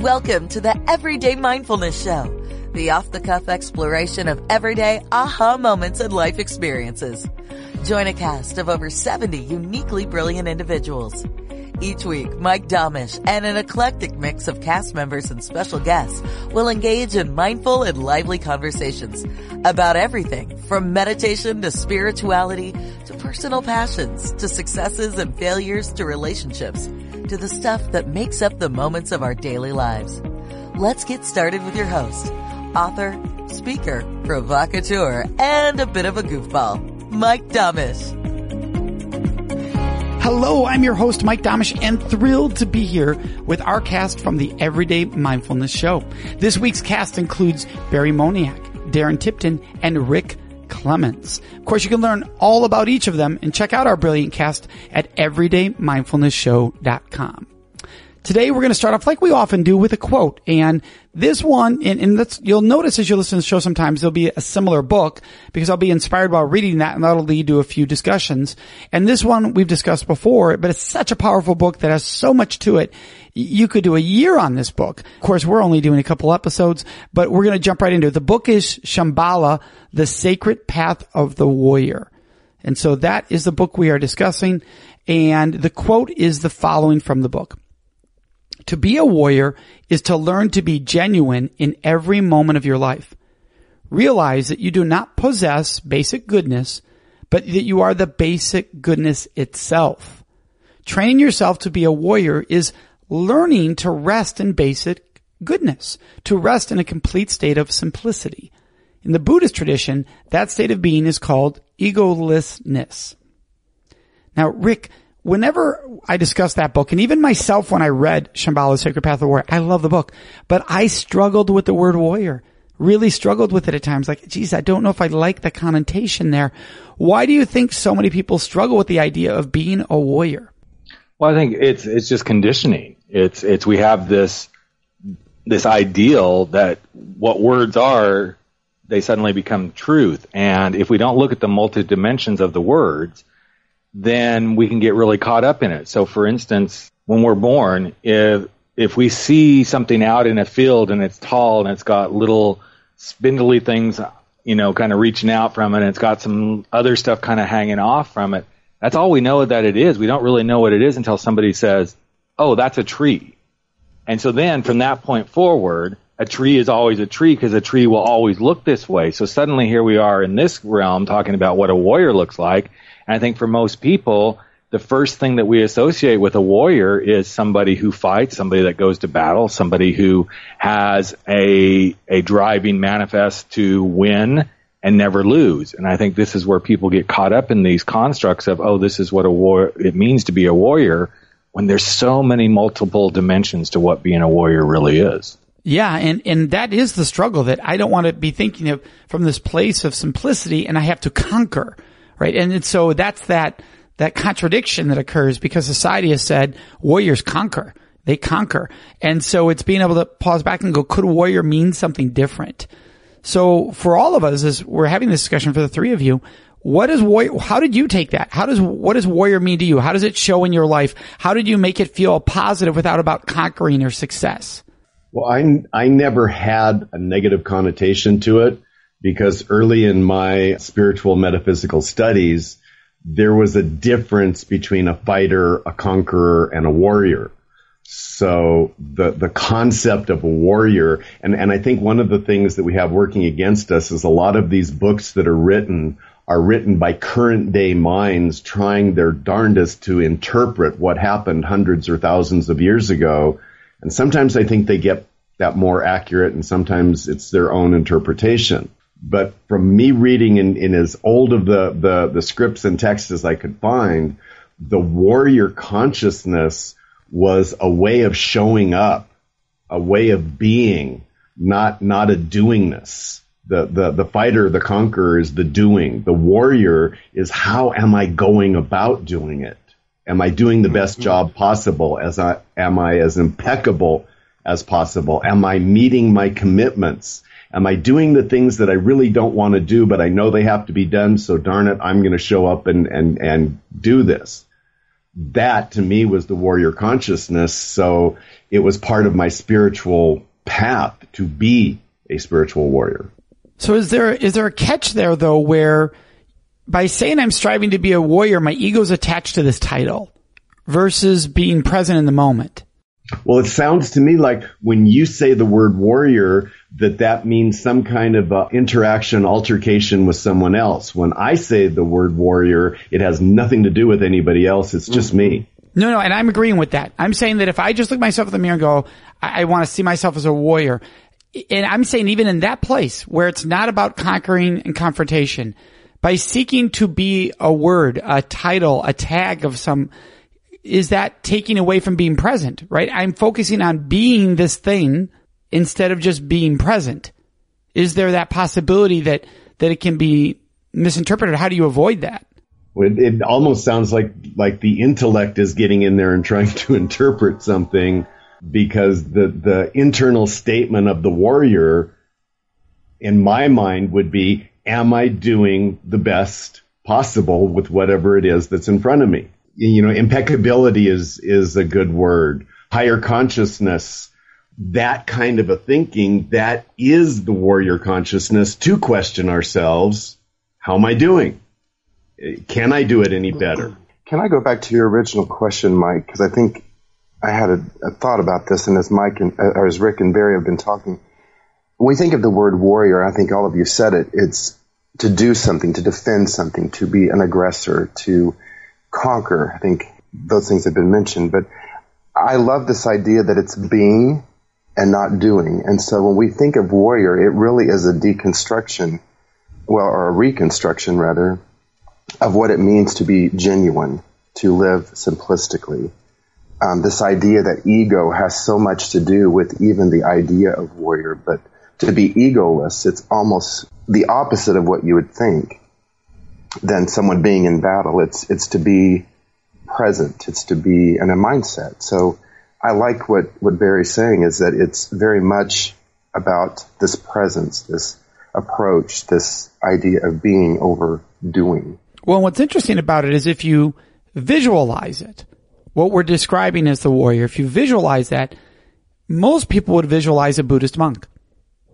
Welcome to the Everyday Mindfulness Show, the off the cuff exploration of everyday aha moments and life experiences. Join a cast of over 70 uniquely brilliant individuals. Each week, Mike Domitrz and an eclectic mix of cast members and special guests will engage in mindful and lively conversations about everything from meditation to spirituality to personal passions to successes and failures to relationships to the stuff that makes up the moments of our daily lives. Let's get started with your host, author, speaker, provocateur, and a bit of a goofball, Mike Domitrz. Hello, I'm your host, Mike Domitrz, and thrilled to be here with our cast from the Everyday Mindfulness Show. This week's cast includes Barry Moniak, Darren Tipton, and Rick Clements. Of course, you can learn all about each of them and check out our brilliant cast at everydaymindfulnessshow.com. Today we're going to start off like we often do with a quote. And this one, and, and you'll notice as you listen to the show sometimes there'll be a similar book because I'll be inspired while reading that and that'll lead to a few discussions. And this one we've discussed before, but it's such a powerful book that has so much to it. You could do a year on this book. Of course, we're only doing a couple episodes, but we're going to jump right into it. The book is Shambhala, The Sacred Path of the Warrior. And so that is the book we are discussing. And the quote is the following from the book. To be a warrior is to learn to be genuine in every moment of your life. Realize that you do not possess basic goodness, but that you are the basic goodness itself. Training yourself to be a warrior is learning to rest in basic goodness, to rest in a complete state of simplicity. In the Buddhist tradition, that state of being is called egolessness. Now, Rick, whenever I discuss that book, and even myself when I read Shambhala's Sacred Path of Warrior, I love the book, but I struggled with the word warrior. Really struggled with it at times. Like, geez, I don't know if I like the connotation there. Why do you think so many people struggle with the idea of being a warrior? Well, I think it's it's just conditioning. It's it's we have this this ideal that what words are, they suddenly become truth. And if we don't look at the multi dimensions of the words, then we can get really caught up in it. So for instance, when we're born, if if we see something out in a field and it's tall and it's got little spindly things, you know, kind of reaching out from it and it's got some other stuff kind of hanging off from it, that's all we know that it is. We don't really know what it is until somebody says, "Oh, that's a tree." And so then from that point forward, a tree is always a tree because a tree will always look this way. So suddenly here we are in this realm talking about what a warrior looks like and I think for most people, the first thing that we associate with a warrior is somebody who fights, somebody that goes to battle, somebody who has a a driving manifest to win and never lose. And I think this is where people get caught up in these constructs of, oh, this is what a war it means to be a warrior when there's so many multiple dimensions to what being a warrior really is. Yeah, and, and that is the struggle that I don't want to be thinking of from this place of simplicity and I have to conquer right? And, so that's that, that contradiction that occurs because society has said warriors conquer. They conquer. And so it's being able to pause back and go, could warrior mean something different? So for all of us, as we're having this discussion for the three of you, what is warrior? How did you take that? How does what does warrior mean to you? How does it show in your life? How did you make it feel positive without about conquering or success? Well, I I never had a negative connotation to it because early in my spiritual metaphysical studies, there was a difference between a fighter, a conqueror, and a warrior. So the the concept of a warrior, and, and I think one of the things that we have working against us is a lot of these books that are written are written by current day minds trying their darndest to interpret what happened hundreds or thousands of years ago. And sometimes I think they get that more accurate and sometimes it's their own interpretation. But from me reading in, in as old of the, the, the scripts and texts as I could find, the warrior consciousness was a way of showing up, a way of being, not, not a doingness. The, the, the fighter, the conqueror is the doing. The warrior is how am I going about doing it? Am I doing the best mm-hmm. job possible? As I, am I as impeccable as possible? Am I meeting my commitments? Am I doing the things that I really don't want to do, but I know they have to be done? So darn it, I'm going to show up and, and, and do this. That to me was the warrior consciousness. So it was part of my spiritual path to be a spiritual warrior. So is there, is there a catch there though where by saying I'm striving to be a warrior, my ego's attached to this title versus being present in the moment? Well, it sounds to me like when you say the word warrior, that that means some kind of uh, interaction, altercation with someone else. When I say the word warrior, it has nothing to do with anybody else. It's just me. No, no, and I'm agreeing with that. I'm saying that if I just look myself in the mirror and go, I, I want to see myself as a warrior, and I'm saying even in that place where it's not about conquering and confrontation, by seeking to be a word, a title, a tag of some, is that taking away from being present, right? I'm focusing on being this thing instead of just being present? Is there that possibility that, that it can be misinterpreted? How do you avoid that? It, it almost sounds like, like the intellect is getting in there and trying to interpret something because the, the internal statement of the warrior in my mind would be, am I doing the best possible with whatever it is that's in front of me? You know, impeccability is, is a good word. Higher consciousness that kind of a thinking, that is the warrior consciousness to question ourselves. How am I doing? Can I do it any better? Can I go back to your original question, Mike? Because I think I had a, a, thought about this, and as Mike and or as Rick and Barry have been talking, when we think of the word warrior, I think all of you said it. It's to do something, to defend something, to be an aggressor, to conquer. I think those things have been mentioned, but I love this idea that it's being and not doing. And so when we think of warrior, it really is a deconstruction, well, or a reconstruction rather, of what it means to be genuine, to live simplistically. Um, this idea that ego has so much to do with even the idea of warrior, but to be egoless, it's almost the opposite of what you would think than someone being in battle. It's, it's to be present. It's to be in a mindset. So I like what, what Barry's saying is that it's very much about this presence, this approach, this idea of being over doing. Well, what's interesting about it is if you visualize it, what we're describing as the warrior, if you visualize that, most people would visualize a Buddhist monk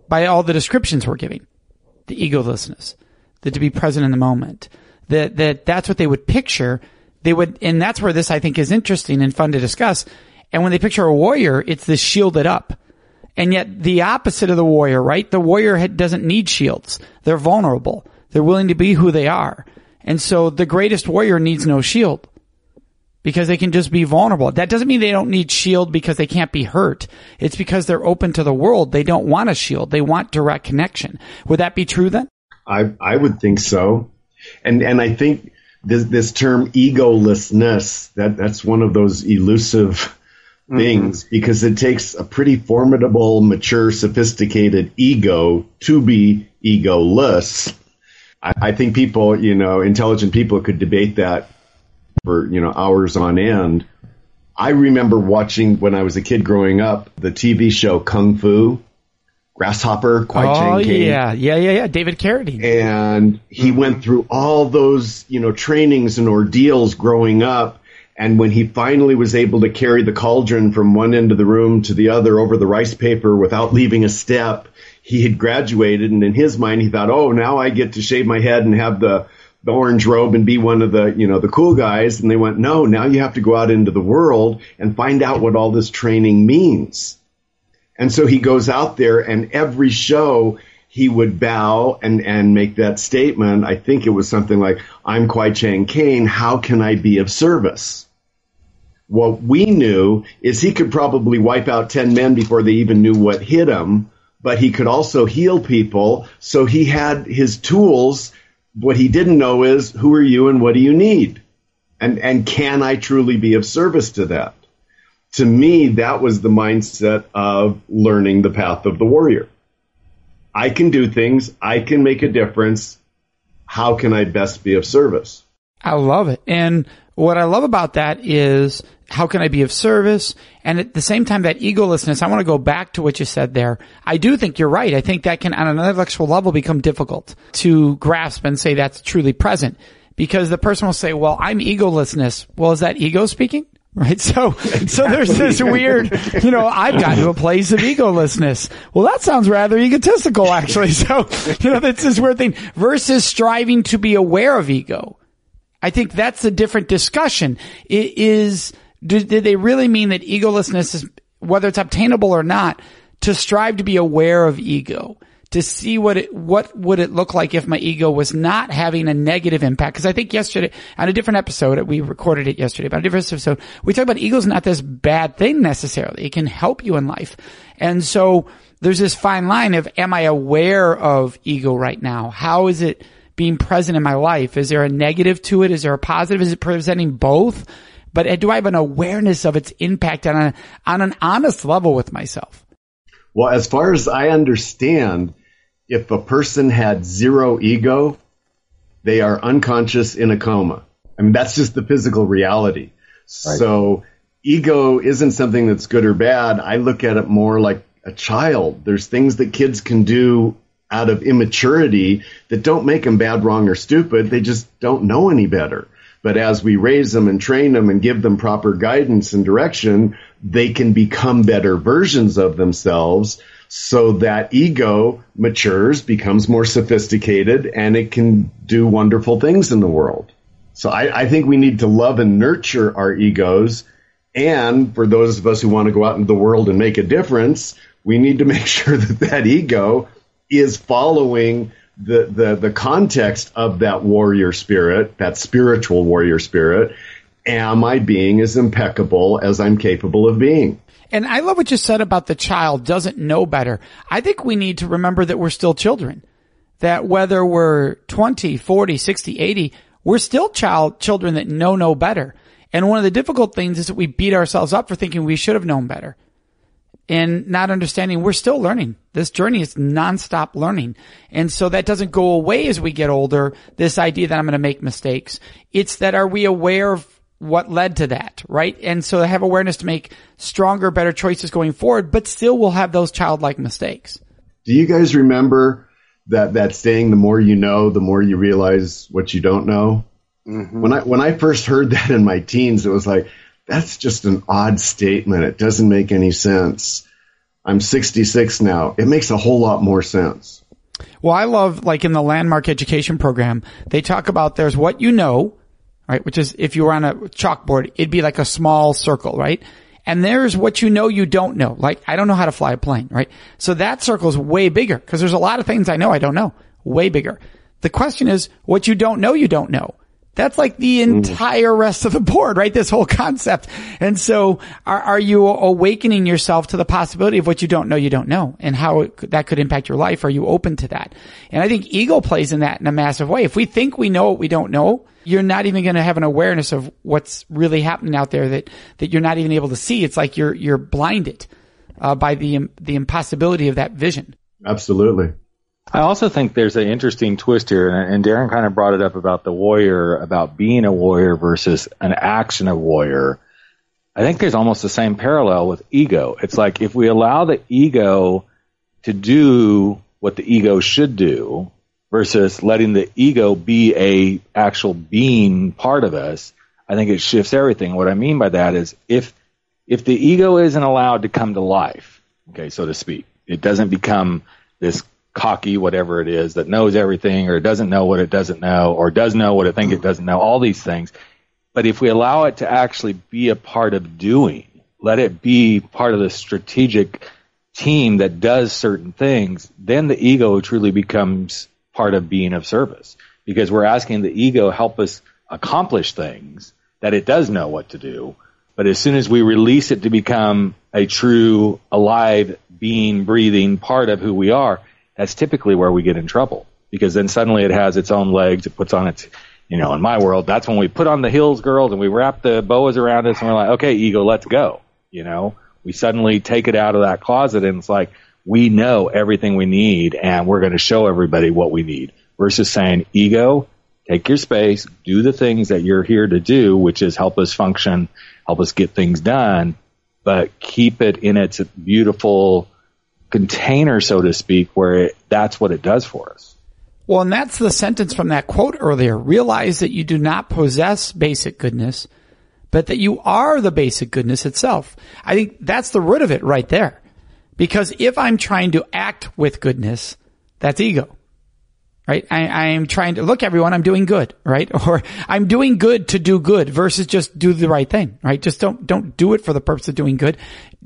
by all the descriptions we're giving. The egolessness, the to be present in the moment, that, that that's what they would picture. They would, and that's where this I think is interesting and fun to discuss and when they picture a warrior, it's this shielded up. And yet the opposite of the warrior, right? The warrior doesn't need shields. They're vulnerable. They're willing to be who they are. And so the greatest warrior needs no shield because they can just be vulnerable. That doesn't mean they don't need shield because they can't be hurt. It's because they're open to the world. They don't want a shield. They want direct connection. Would that be true then? I, I would think so. And, and I think this, this term egolessness, that, that's one of those elusive things mm-hmm. because it takes a pretty formidable, mature, sophisticated ego to be egoless. I, I think people, you know, intelligent people could debate that for, you know, hours on end. I remember watching when I was a kid growing up the TV show Kung Fu. Grasshopper, Kwai oh, Chang yeah, yeah, yeah, yeah. David Carradine. And he mm-hmm. went through all those, you know, trainings and ordeals growing up and when he finally was able to carry the cauldron from one end of the room to the other over the rice paper without leaving a step, he had graduated. And in his mind, he thought, oh, now I get to shave my head and have the, the orange robe and be one of the, you know, the cool guys. And they went, no, now you have to go out into the world and find out what all this training means. And so he goes out there and every show he would bow and, and make that statement. I think it was something like, I'm Kwai Chang Caine. How can I be of service? What we knew is he could probably wipe out 10 men before they even knew what hit him, but he could also heal people. So he had his tools. What he didn't know is who are you and what do you need? And, and can I truly be of service to that? to me, that was the mindset of learning the path of the warrior. I can do things. I can make a difference. How can I best be of service? I love it. And what I love about that is how can I be of service? And at the same time, that egolessness, I want to go back to what you said there. I do think you're right. I think that can, on an intellectual level, become difficult to grasp and say that's truly present because the person will say, well, I'm egolessness. Well, is that ego speaking? Right. So, exactly. so there's this weird, you know, I've gotten to a place of egolessness. Well, that sounds rather egotistical, actually. So, you know, that's this weird thing versus striving to be aware of ego. I think that's a different discussion. It is, did they really mean that egolessness is, whether it's obtainable or not, to strive to be aware of ego? to see what it, what would it look like if my ego was not having a negative impact. Cause I think yesterday, on a different episode, we recorded it yesterday, but a different episode, we talked about ego's not this bad thing necessarily. It can help you in life. And so there's this fine line of, am I aware of ego right now? How is it being present in my life? Is there a negative to it? Is there a positive? Is it presenting both? But uh, do I have an awareness of its impact on a, on an honest level with myself? Well, as far as I understand, if a person had zero ego, they are unconscious in a coma. I mean, that's just the physical reality. Right. So ego isn't something that's good or bad. I look at it more like a child. There's things that kids can do out of immaturity that don't make them bad, wrong, or stupid. They just don't know any better. But as we raise them and train them and give them proper guidance and direction, they can become better versions of themselves so that ego matures, becomes more sophisticated, and it can do wonderful things in the world. So I, I, think we need to love and nurture our egos. And for those of us who want to go out into the world and make a difference, we need to make sure that that ego is following the, the, the context of that warrior spirit, that spiritual warrior spirit. Am I being as impeccable as I'm capable of being? And I love what you said about the child doesn't know better. I think we need to remember that we're still children. That whether we're 20, 40, 60, 80, we're still child, children that know no better. And one of the difficult things is that we beat ourselves up for thinking we should have known better and not understanding we're still learning. This journey is nonstop learning. And so that doesn't go away as we get older. This idea that I'm going to make mistakes. It's that are we aware of what led to that, right? And so they have awareness to make stronger, better choices going forward, but still we'll have those childlike mistakes. Do you guys remember that, that saying, the more you know, the more you realize what you don't know? Mm-hmm. When I, when I first heard that in my teens, it was like, that's just an odd statement. It doesn't make any sense. I'm 66 now. It makes a whole lot more sense. Well, I love, like in the landmark education program, they talk about there's what you know, right? Which is if you were on a chalkboard, it'd be like a small circle, right? And there's what you know you don't know. Like, I don't know how to fly a plane, right? So that circle is way bigger because there's a lot of things I know I don't know. Way bigger. The question is, what you don't know you don't know. That's like the entire rest of the board, right? This whole concept. And so are, are you awakening yourself to the possibility of what you don't know you don't know and how it, that could impact your life? Are you open to that? And I think ego plays in that in a massive way. If we think we know what we don't know, you're not even going to have an awareness of what's really happening out there that, that you're not even able to see. It's like you're, you're blinded, uh, by the, the impossibility of that vision. Absolutely. I also think there's an interesting twist here, and Darren kind of brought it up about the warrior, about being a warrior versus an action of warrior. I think there's almost the same parallel with ego. It's like if we allow the ego to do what the ego should do versus letting the ego be a actual being part of us, I think it shifts everything. What I mean by that is if if the ego isn't allowed to come to life, okay, so to speak, it doesn't become this cocky, whatever it is, that knows everything or doesn't know what it doesn't know or does know what it thinks it doesn't know, all these things. But if we allow it to actually be a part of doing, let it be part of the strategic team that does certain things, then the ego truly becomes part of being of service because we're asking the ego help us accomplish things that it does know what to do. But as soon as we release it to become a true, alive, being, breathing part of who we are, that's typically where we get in trouble because then suddenly it has its own legs. It puts on its, you know, in my world, that's when we put on the hills girls and we wrap the boas around us and we're like, okay, ego, let's go. You know, we suddenly take it out of that closet and it's like, we know everything we need and we're going to show everybody what we need versus saying ego, take your space, do the things that you're here to do, which is help us function, help us get things done, but keep it in its beautiful container, so to speak, where it, that's what it does for us. Well, and that's the sentence from that quote earlier. Realize that you do not possess basic goodness, but that you are the basic goodness itself. I think that's the root of it right there. Because if I'm trying to act with goodness, that's ego right? I, am trying to look everyone, I'm doing good, right? Or I'm doing good to do good versus just do the right thing, right? Just don't, don't do it for the purpose of doing good.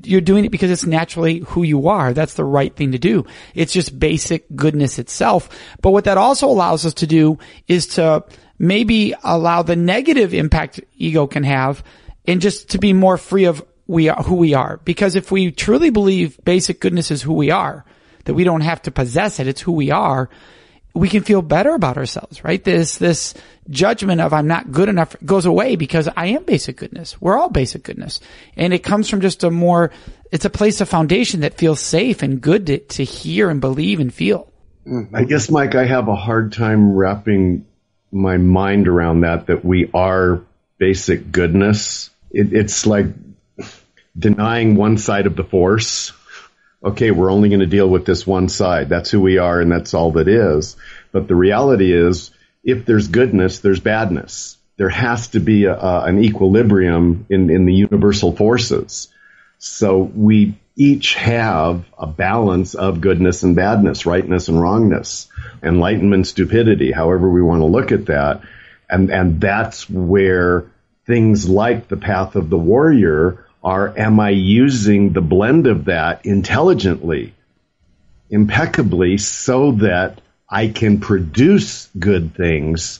You're doing it because it's naturally who you are. That's the right thing to do. It's just basic goodness itself. But what that also allows us to do is to maybe allow the negative impact ego can have and just to be more free of we are who we are. Because if we truly believe basic goodness is who we are, that we don't have to possess it, it's who we are, we can feel better about ourselves, right? This, this judgment of I'm not good enough goes away because I am basic goodness. We're all basic goodness. And it comes from just a more, it's a place of foundation that feels safe and good to, to hear and believe and feel. Mm, I guess, Mike, I have a hard time wrapping my mind around that, that we are basic goodness. It, it's like denying one side of the force okay, we're only going to deal with this one side. That's who we are and that's all that is. But the reality is, if there's goodness, there's badness. There has to be a, an equilibrium in, in the universal forces. So we each have a balance of goodness and badness, rightness and wrongness, enlightenment, stupidity, however we want to look at that. And, and that's where things like the path of the warrior are am I using the blend of that intelligently, impeccably, so that I can produce good things?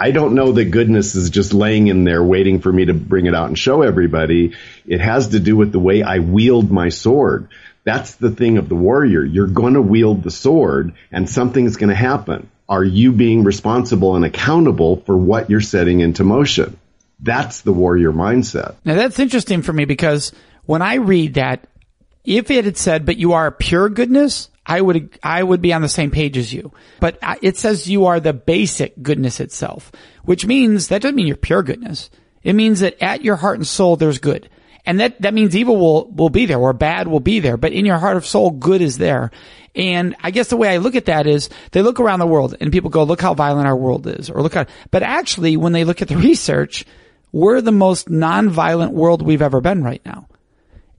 I don't know that goodness is just laying in there waiting for me to bring it out and show everybody. It has to do with the way I wield my sword. That's the thing of the warrior. You're going to wield the sword and something's going to happen. Are you being responsible and accountable for what you're setting into motion? That's the warrior mindset. Now that's interesting for me because when I read that, if it had said, but you are pure goodness, I would, I would be on the same page as you. But it says you are the basic goodness itself, which means that doesn't mean you're pure goodness. It means that at your heart and soul, there's good. And that, that means evil will, will be there or bad will be there, but in your heart of soul, good is there. And I guess the way I look at that is they look around the world and people go, look how violent our world is or look how, but actually when they look at the research, we're the most nonviolent world we've ever been right now.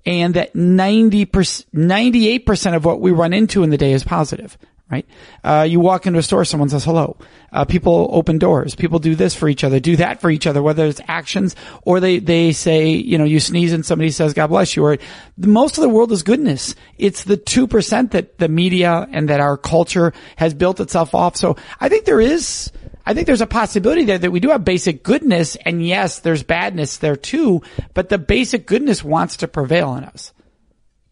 And that 90%, 98% of what we run into in the day is positive, right? Uh, you walk into a store, someone says hello. Uh, people open doors. People do this for each other, do that for each other, whether it's actions or they, they say, you know, you sneeze and somebody says, God bless you, or most of the world is goodness. It's the 2% that the media and that our culture has built itself off. So I think there is, I think there's a possibility there that we do have basic goodness, and yes, there's badness there too, but the basic goodness wants to prevail in us.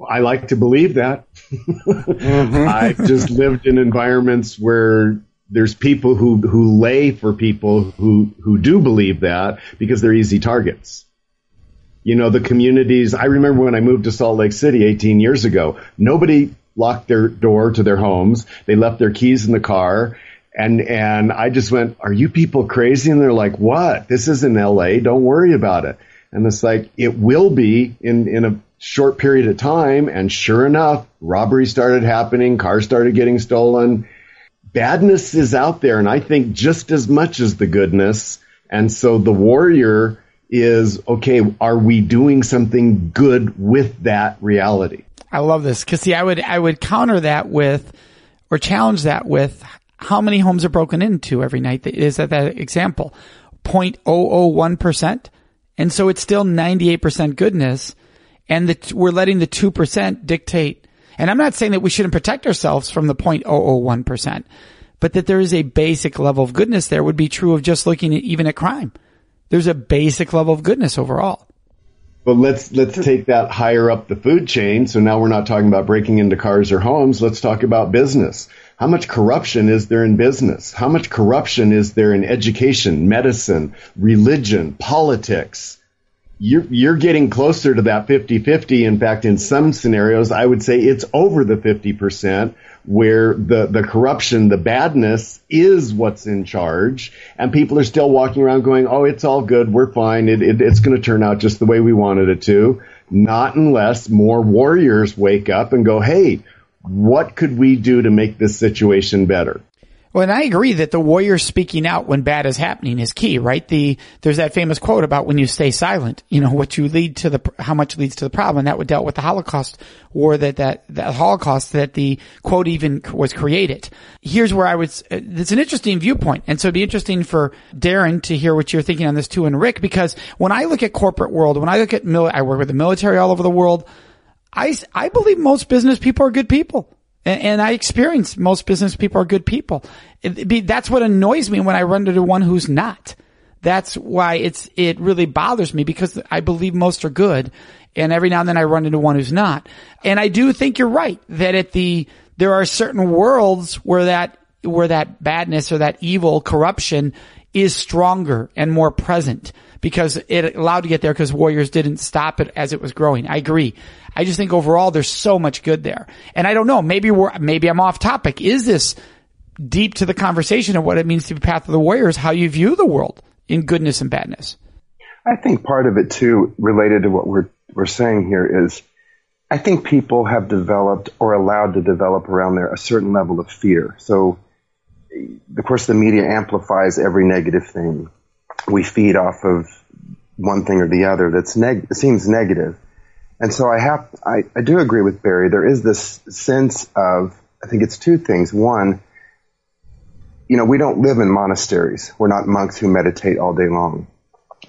I like to believe that. mm-hmm. I've just lived in environments where there's people who, who lay for people who, who do believe that because they're easy targets. You know, the communities, I remember when I moved to Salt Lake City 18 years ago, nobody locked their door to their homes. They left their keys in the car and, and I just went, are you people crazy? And they're like, what? This isn't LA. Don't worry about it. And it's like, it will be in, in a short period of time. And sure enough, robberies started happening. Cars started getting stolen. Badness is out there. And I think just as much as the goodness. And so the warrior is, okay, are we doing something good with that reality? I love this. Cause see, I would, I would counter that with, or challenge that with how many homes are broken into every night? Is that that example? 0.001%. And so it's still 98% goodness. And the, we're letting the 2% dictate. And I'm not saying that we shouldn't protect ourselves from the 0.001%, but that there is a basic level of goodness there would be true of just looking at even at crime. There's a basic level of goodness overall. But let's let's take that higher up the food chain. So now we're not talking about breaking into cars or homes. Let's talk about business. How much corruption is there in business? How much corruption is there in education, medicine, religion, politics? you're, you're getting closer to that 50-50. In fact, in some scenarios, I would say it's over the 50% where the, the corruption, the badness is what's in charge and people are still walking around going, Oh, it's all good. We're fine. It, it, it's going to turn out just the way we wanted it to. Not unless more warriors wake up and go, Hey, what could we do to make this situation better? Well, and I agree that the warrior speaking out when bad is happening is key, right? The, there's that famous quote about when you stay silent, you know, what you lead to the, how much leads to the problem. That would dealt with the Holocaust war that, that, that Holocaust that the quote even was created. Here's where I would, uh, it's an interesting viewpoint. And so it'd be interesting for Darren to hear what you're thinking on this too and Rick, because when I look at corporate world, when I look at mil, I work with the military all over the world, I, I believe most business people are good people. And, and I experience most business people are good people. Be, that's what annoys me when I run into one who's not. That's why it's, it really bothers me because I believe most are good. And every now and then I run into one who's not. And I do think you're right that at the, there are certain worlds where that, where that badness or that evil corruption is stronger and more present because it allowed to get there because Warriors didn't stop it as it was growing. I agree. I just think overall there's so much good there. And I don't know, maybe we're, maybe I'm off topic. Is this deep to the conversation of what it means to be path of the warriors, how you view the world in goodness and badness? I think part of it too, related to what we're, we're saying here is, I think people have developed or allowed to develop around there a certain level of fear. So, of course, the media amplifies every negative thing. We feed off of one thing or the other that's neg- seems negative. And so I have, I, I do agree with Barry. There is this sense of, I think it's two things. One, you know, we don't live in monasteries. We're not monks who meditate all day long.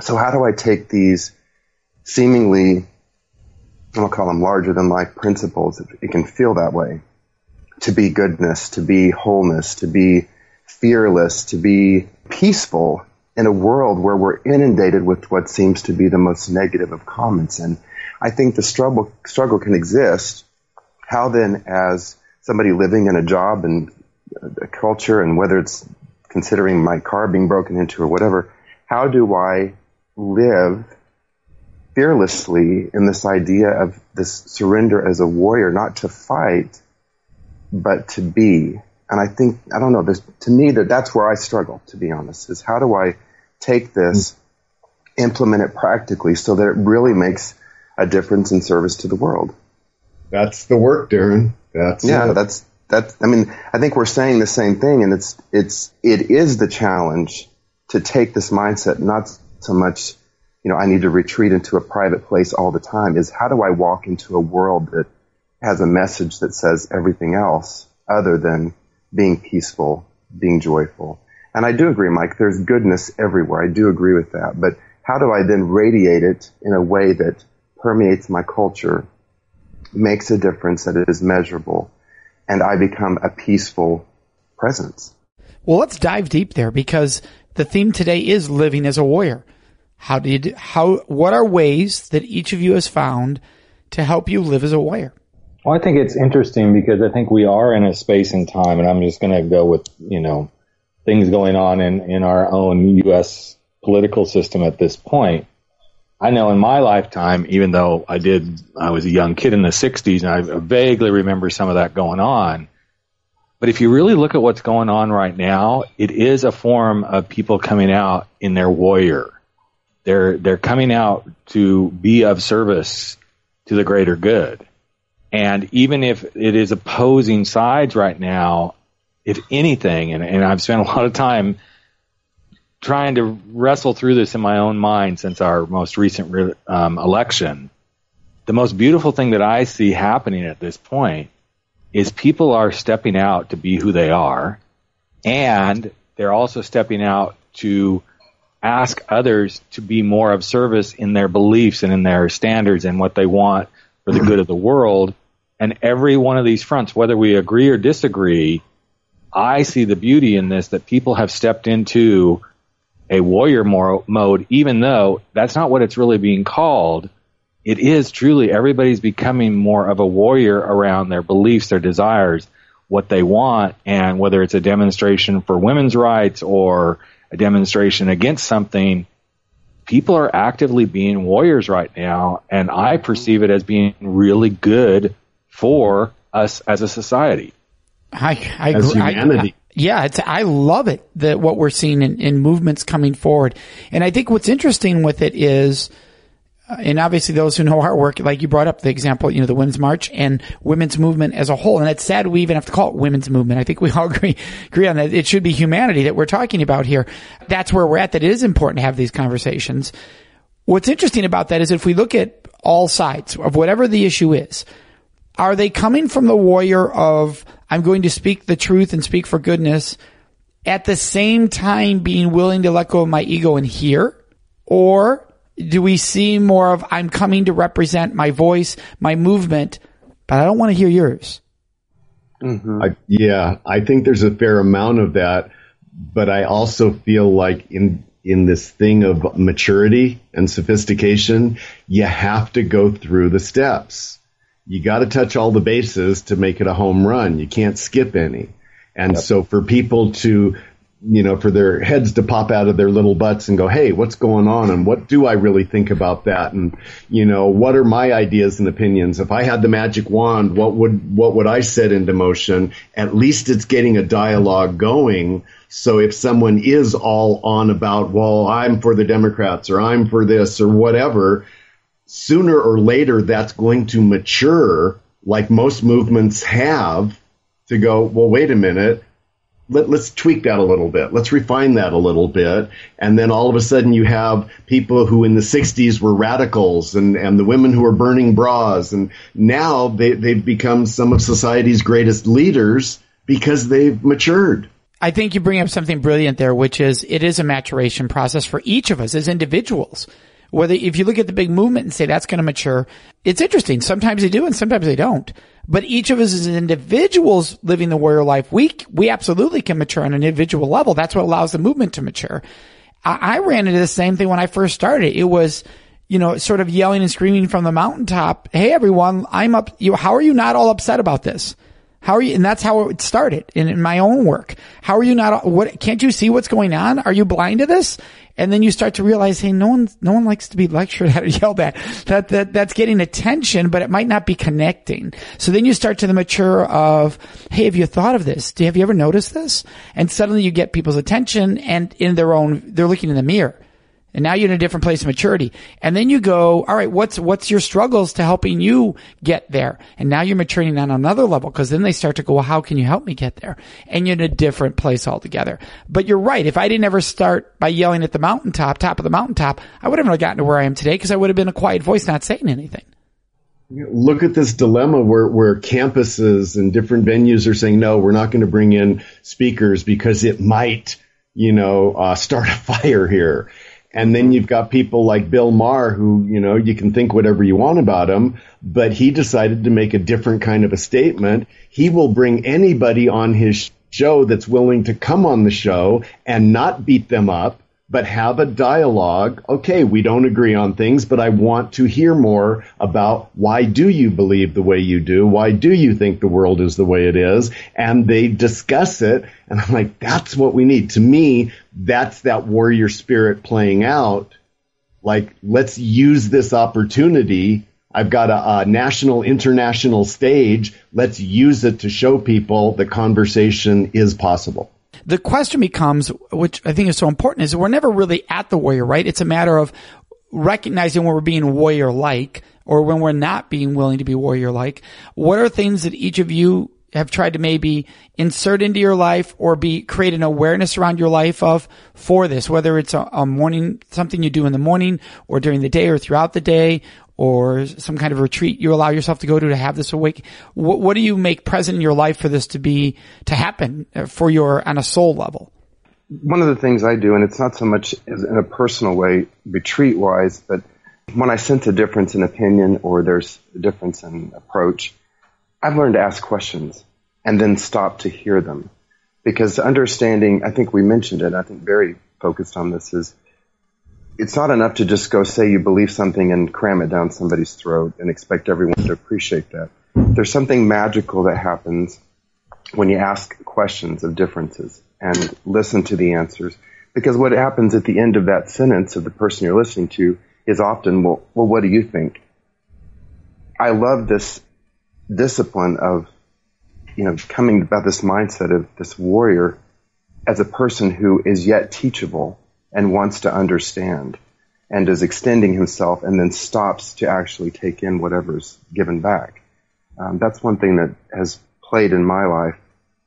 So how do I take these seemingly, gonna call them larger than life principles, it can feel that way, to be goodness, to be wholeness, to be fearless, to be peaceful in a world where we're inundated with what seems to be the most negative of comments. And I think the struggle struggle can exist. How then, as somebody living in a job and a culture, and whether it's considering my car being broken into or whatever, how do I live fearlessly in this idea of this surrender as a warrior, not to fight, but to be? And I think I don't know. To me, that that's where I struggle. To be honest, is how do I take this, implement it practically, so that it really makes a difference in service to the world. That's the work, Darren. That's yeah. It. That's that. I mean, I think we're saying the same thing, and it's it's it is the challenge to take this mindset, not so much, you know, I need to retreat into a private place all the time. Is how do I walk into a world that has a message that says everything else other than being peaceful, being joyful. And I do agree, Mike. There's goodness everywhere. I do agree with that. But how do I then radiate it in a way that permeates my culture, makes a difference that is measurable, and I become a peaceful presence. Well, let's dive deep there because the theme today is living as a warrior. How do you do, how, what are ways that each of you has found to help you live as a warrior? Well, I think it's interesting because I think we are in a space and time, and I'm just going to go with, you know, things going on in, in our own U.S. political system at this point I know in my lifetime, even though I did, I was a young kid in the 60s and I vaguely remember some of that going on. But if you really look at what's going on right now, it is a form of people coming out in their warrior. They're, they're coming out to be of service to the greater good. And even if it is opposing sides right now, if anything, and, and I've spent a lot of time trying to wrestle through this in my own mind since our most recent re- um, election. The most beautiful thing that I see happening at this point is people are stepping out to be who they are, and they're also stepping out to ask others to be more of service in their beliefs and in their standards and what they want for the good of the world. And every one of these fronts, whether we agree or disagree, I see the beauty in this that people have stepped into a warrior mode, even though that's not what it's really being called. It is truly everybody's becoming more of a warrior around their beliefs, their desires, what they want, and whether it's a demonstration for women's rights or a demonstration against something, people are actively being warriors right now, and I perceive it as being really good for us as a society. I, I As agree. I- I- yeah, it's, I love it that what we're seeing in, in movements coming forward. And I think what's interesting with it is, uh, and obviously those who know our work, like you brought up the example, you know, the women's march and women's movement as a whole. And it's sad we even have to call it women's movement. I think we all agree, agree on that. It should be humanity that we're talking about here. That's where we're at, that it is important to have these conversations. What's interesting about that is if we look at all sides of whatever the issue is, are they coming from the warrior of I'm going to speak the truth and speak for goodness at the same time being willing to let go of my ego and hear? Or do we see more of I'm coming to represent my voice, my movement, but I don't want to hear yours? Mm-hmm. I, yeah, I think there's a fair amount of that, but I also feel like in in this thing of maturity and sophistication, you have to go through the steps. You got to touch all the bases to make it a home run. You can't skip any. And so for people to you know, for their heads to pop out of their little butts and go, Hey, what's going on? And what do I really think about that? And, you know, what are my ideas and opinions? If I had the magic wand, what would, what would I set into motion? At least it's getting a dialogue going. So if someone is all on about, well, I'm for the Democrats or I'm for this or whatever, sooner or later that's going to mature like most movements have to go, well, wait a minute let, us tweak that a little bit. Let's refine that a little bit. And then all of a sudden you have people who in the 60s were radicals and, and the women who are burning bras. And now they, they've become some of society's greatest leaders because they've matured. I think you bring up something brilliant there, which is it is a maturation process for each of us as individuals. Whether if you look at the big movement and say that's going to mature, it's interesting. Sometimes they do and sometimes they don't. But each of us as individuals living the warrior life, we, we absolutely can mature on an individual level. That's what allows the movement to mature. I, I ran into the same thing when I first started. It was, you know, sort of yelling and screaming from the mountaintop. Hey, everyone, I'm up. You, how are you not all upset about this? How are you? And that's how it started in, in, my own work. How are you not? What can't you see what's going on? Are you blind to this? And then you start to realize, hey, no one, no one likes to be lectured at or yelled at. That that that's getting attention, but it might not be connecting. So then you start to the mature of, hey, have you thought of this? Do you, have you ever noticed this? And suddenly you get people's attention, and in their own, they're looking in the mirror. And now you're in a different place of maturity. And then you go, all right, what's, what's your struggles to helping you get there? And now you're maturing on another level because then they start to go, well, how can you help me get there? And you're in a different place altogether. But you're right. If I didn't ever start by yelling at the mountaintop, top of the mountaintop, I would have never gotten to where I am today because I would have been a quiet voice not saying anything. Look at this dilemma where, where campuses and different venues are saying, no, we're not going to bring in speakers because it might, you know, uh, start a fire here. And then you've got people like Bill Maher who, you know, you can think whatever you want about him, but he decided to make a different kind of a statement. He will bring anybody on his show that's willing to come on the show and not beat them up, but have a dialogue. Okay, we don't agree on things, but I want to hear more about why do you believe the way you do? Why do you think the world is the way it is? And they discuss it. And I'm like, that's what we need. To me, that's that warrior spirit playing out. Like, let's use this opportunity. I've got a, a, national, international stage. Let's use it to show people that conversation is possible. The question becomes, which I think is so important, is we're never really at the warrior, right? It's a matter of recognizing when we're being warrior like or when we're not being willing to be warrior like. What are things that each of you have tried to maybe insert into your life or be create an awareness around your life of for this, whether it's a, a, morning, something you do in the morning or during the day or throughout the day or some kind of retreat you allow yourself to go to to have this awake. What, what do you make present in your life for this to be, to happen uh, for your, on a soul level? One of the things I do, and it's not so much in a personal way, retreat wise, but when I sense a difference in opinion or there's a difference in approach, I've learned to ask questions and then stop to hear them. Because understanding, I think we mentioned it, I think Barry focused on this, is it's not enough to just go say you believe something and cram it down somebody's throat and expect everyone to appreciate that. There's something magical that happens when you ask questions of differences and listen to the answers. Because what happens at the end of that sentence of the person you're listening to is often, well, well, what do you think? I love this discipline of, you know, coming about this mindset of this warrior as a person who is yet teachable and wants to understand and is extending himself and then stops to actually take in whatever's given back. Um, that's one thing that has played in my life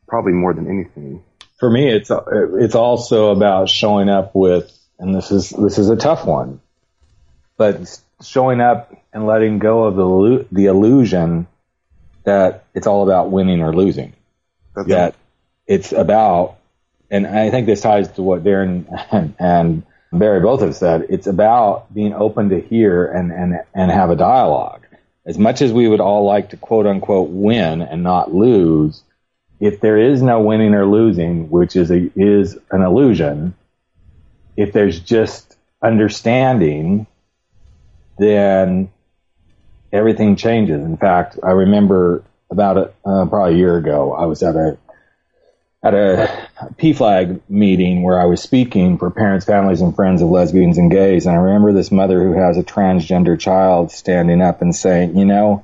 probably more than anything. For me, it's it's also about showing up with, and this is this is a tough one, but showing up and letting go of the the illusion that it's all about winning or losing. That's that it's about, and I think this ties to what Darren and, and Barry both have said. It's about being open to hear and and and have a dialogue. As much as we would all like to quote unquote win and not lose, if there is no winning or losing, which is a, is an illusion, if there's just understanding, then everything changes. In fact, I remember about a, uh, probably a year ago, I was at a at a PFLAG meeting where I was speaking for parents, families, and friends of lesbians and gays, and I remember this mother who has a transgender child standing up and saying, "You know,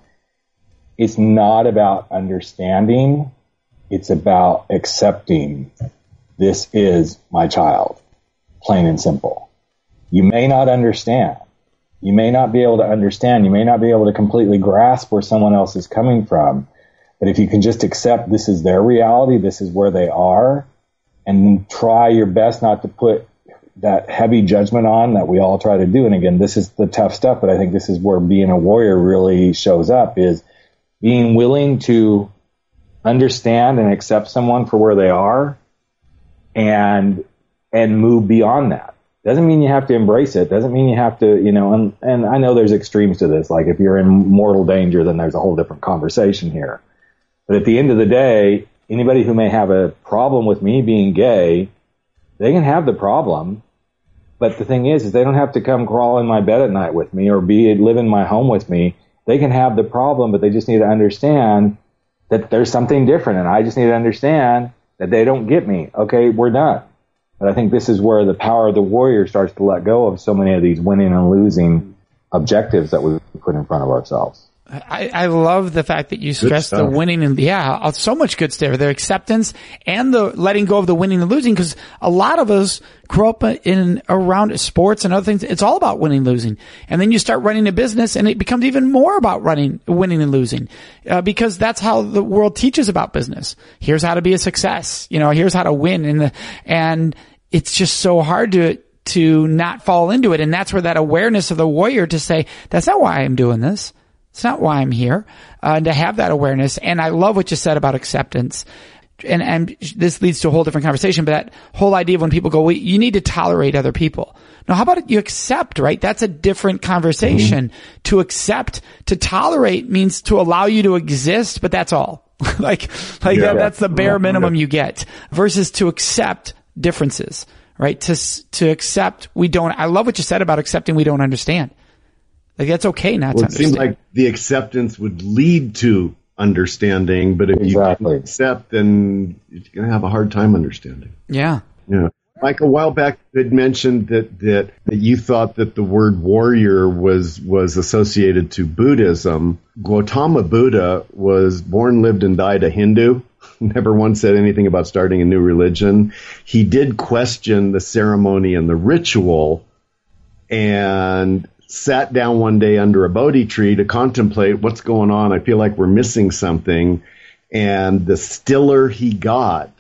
it's not about understanding; it's about accepting. This is my child, plain and simple. You may not understand." You may not be able to understand. You may not be able to completely grasp where someone else is coming from but if you can just accept this is their reality, this is where they are, and try your best not to put that heavy judgment on that we all try to do. And again, this is the tough stuff, but I think this is where being a warrior really shows up is being willing to understand and accept someone for where they are and and move beyond that. Doesn't mean you have to embrace it. Doesn't mean you have to, you know, and, and I know there's extremes to this. Like if you're in mortal danger, then there's a whole different conversation here. But at the end of the day, anybody who may have a problem with me being gay, they can have the problem. But the thing is, is they don't have to come crawl in my bed at night with me or be live in my home with me. They can have the problem, but they just need to understand that there's something different, and I just need to understand that they don't get me. Okay, we're done. But I think this is where the power of the warrior starts to let go of so many of these winning and losing objectives that we put in front of ourselves. I, I love the fact that you stress the winning and yeah, so much good stuff. The acceptance and the letting go of the winning and losing because a lot of us grow up in around sports and other things. It's all about winning and losing. And then you start running a business and it becomes even more about running, winning and losing uh, because that's how the world teaches about business. Here's how to be a success. You know, here's how to win and and it's just so hard to, to not fall into it. And that's where that awareness of the warrior to say, that's not why I'm doing this. It's not why I'm here. Uh, to have that awareness. And I love what you said about acceptance. And, and this leads to a whole different conversation, but that whole idea of when people go, well, you need to tolerate other people. Now, how about? You accept, right? That's a different conversation. Mm-hmm. To accept, to tolerate means to allow you to exist, but that's all. like, like yeah, that, that's the bare minimum yeah. you get versus to accept differences, right? To, to accept we don't, I love what you said about accepting we don't understand. Like that's okay not well, to it seems like the acceptance would lead to understanding, but if exactly. you accept, then you're going to have a hard time understanding. Yeah. Yeah. Mike, a while back, you had mentioned that, that, that you thought that the word warrior was, was associated to Buddhism. Gautama Buddha was born, lived, and died a Hindu. Never once said anything about starting a new religion. He did question the ceremony and the ritual and sat down one day under a Bodhi tree to contemplate what's going on. I feel like we're missing something. And the stiller he got,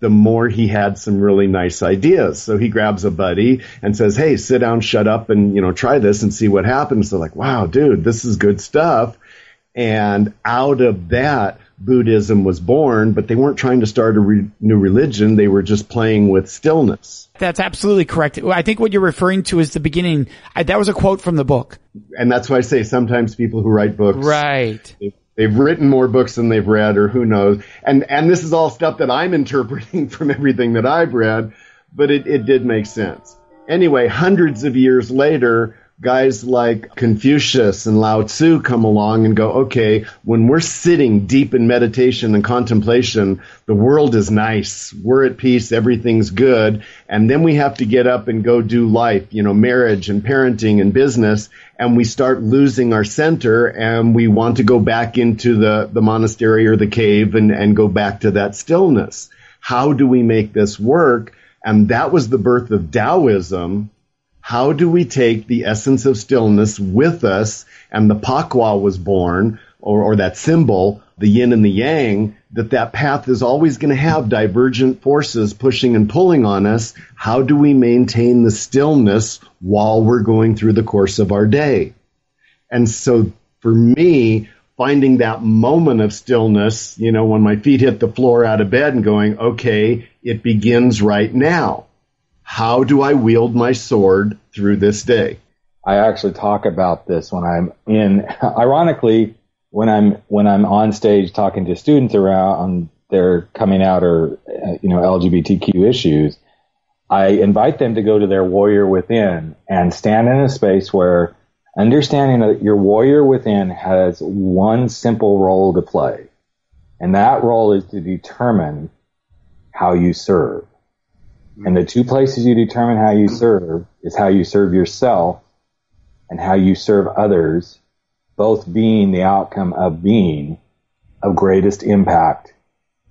the more he had some really nice ideas. So he grabs a buddy and says, Hey, sit down, shut up and, you know, try this and see what happens. They're like, wow, dude, this is good stuff. And out of that, Buddhism was born, but they weren't trying to start a re- new religion. They were just playing with stillness. That's absolutely correct. I think what you're referring to is the beginning. I, that was a quote from the book. And that's why I say sometimes people who write books. Right. They, they've written more books than they've read or who knows. And, and this is all stuff that I'm interpreting from everything that I've read, but it, it did make sense. Anyway, hundreds of years later, guys like Confucius and Lao Tzu come along and go, okay, when we're sitting deep in meditation and contemplation, the world is nice. We're at peace. Everything's good. And then we have to get up and go do life, you know, marriage and parenting and business. And we start losing our center and we want to go back into the, the monastery or the cave and, and go back to that stillness. How do we make this work? And that was the birth of Taoism how do we take the essence of stillness with us? And the pa kua was born, or, or that symbol, the yin and the yang, that that path is always going to have divergent forces pushing and pulling on us. How do we maintain the stillness while we're going through the course of our day? And so for me, finding that moment of stillness, you know, when my feet hit the floor out of bed and going, okay, it begins right now how do I wield my sword through this day? I actually talk about this when I'm in, ironically, when I'm, when I'm on stage talking to students around their coming out or, uh, you know, LGBTQ issues. I invite them to go to their warrior within and stand in a space where understanding that your warrior within has one simple role to play. And that role is to determine how you serve. And the two places you determine how you serve is how you serve yourself and how you serve others, both being the outcome of being of greatest impact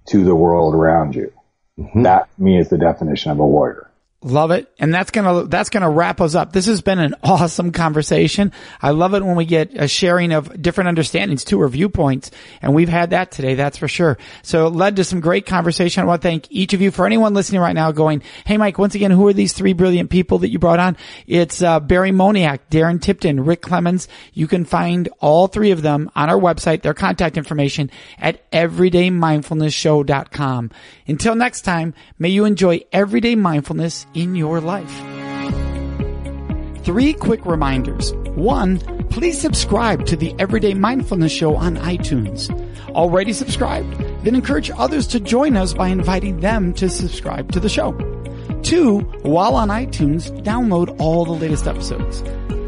to the world around you. Mm-hmm. That to me is the definition of a warrior. Love it. And that's going to, that's going to wrap us up. This has been an awesome conversation. I love it when we get a sharing of different understandings too or viewpoints. And we've had that today. That's for sure. So it led to some great conversation. I want to thank each of you for anyone listening right now going, Hey, Mike, once again, who are these three brilliant people that you brought on? It's, uh, Barry Moniak, Darren Tipton, Rick Clemens. You can find all three of them on our website, their contact information at everydaymindfulnessshow.com. Until next time, may you enjoy everyday mindfulness in your life. Three quick reminders. One, please subscribe to the Everyday Mindfulness Show on iTunes. Already subscribed? Then encourage others to join us by inviting them to subscribe to the show. Two, while on iTunes, download all the latest episodes.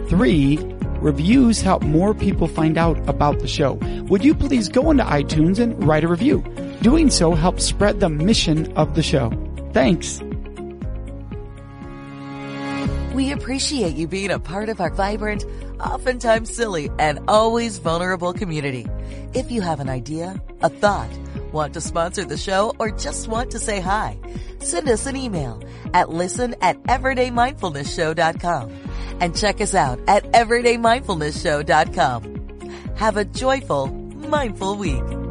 Three, reviews help more people find out about the show. Would you please go into iTunes and write a review? Doing so helps spread the mission of the show. Thanks. We appreciate you being a part of our vibrant, oftentimes silly, and always vulnerable community. If you have an idea, a thought, want to sponsor the show, or just want to say hi, send us an email at listen at everydaymindfulnessshow.com and check us out at everydaymindfulnessshow.com. Have a joyful, mindful week.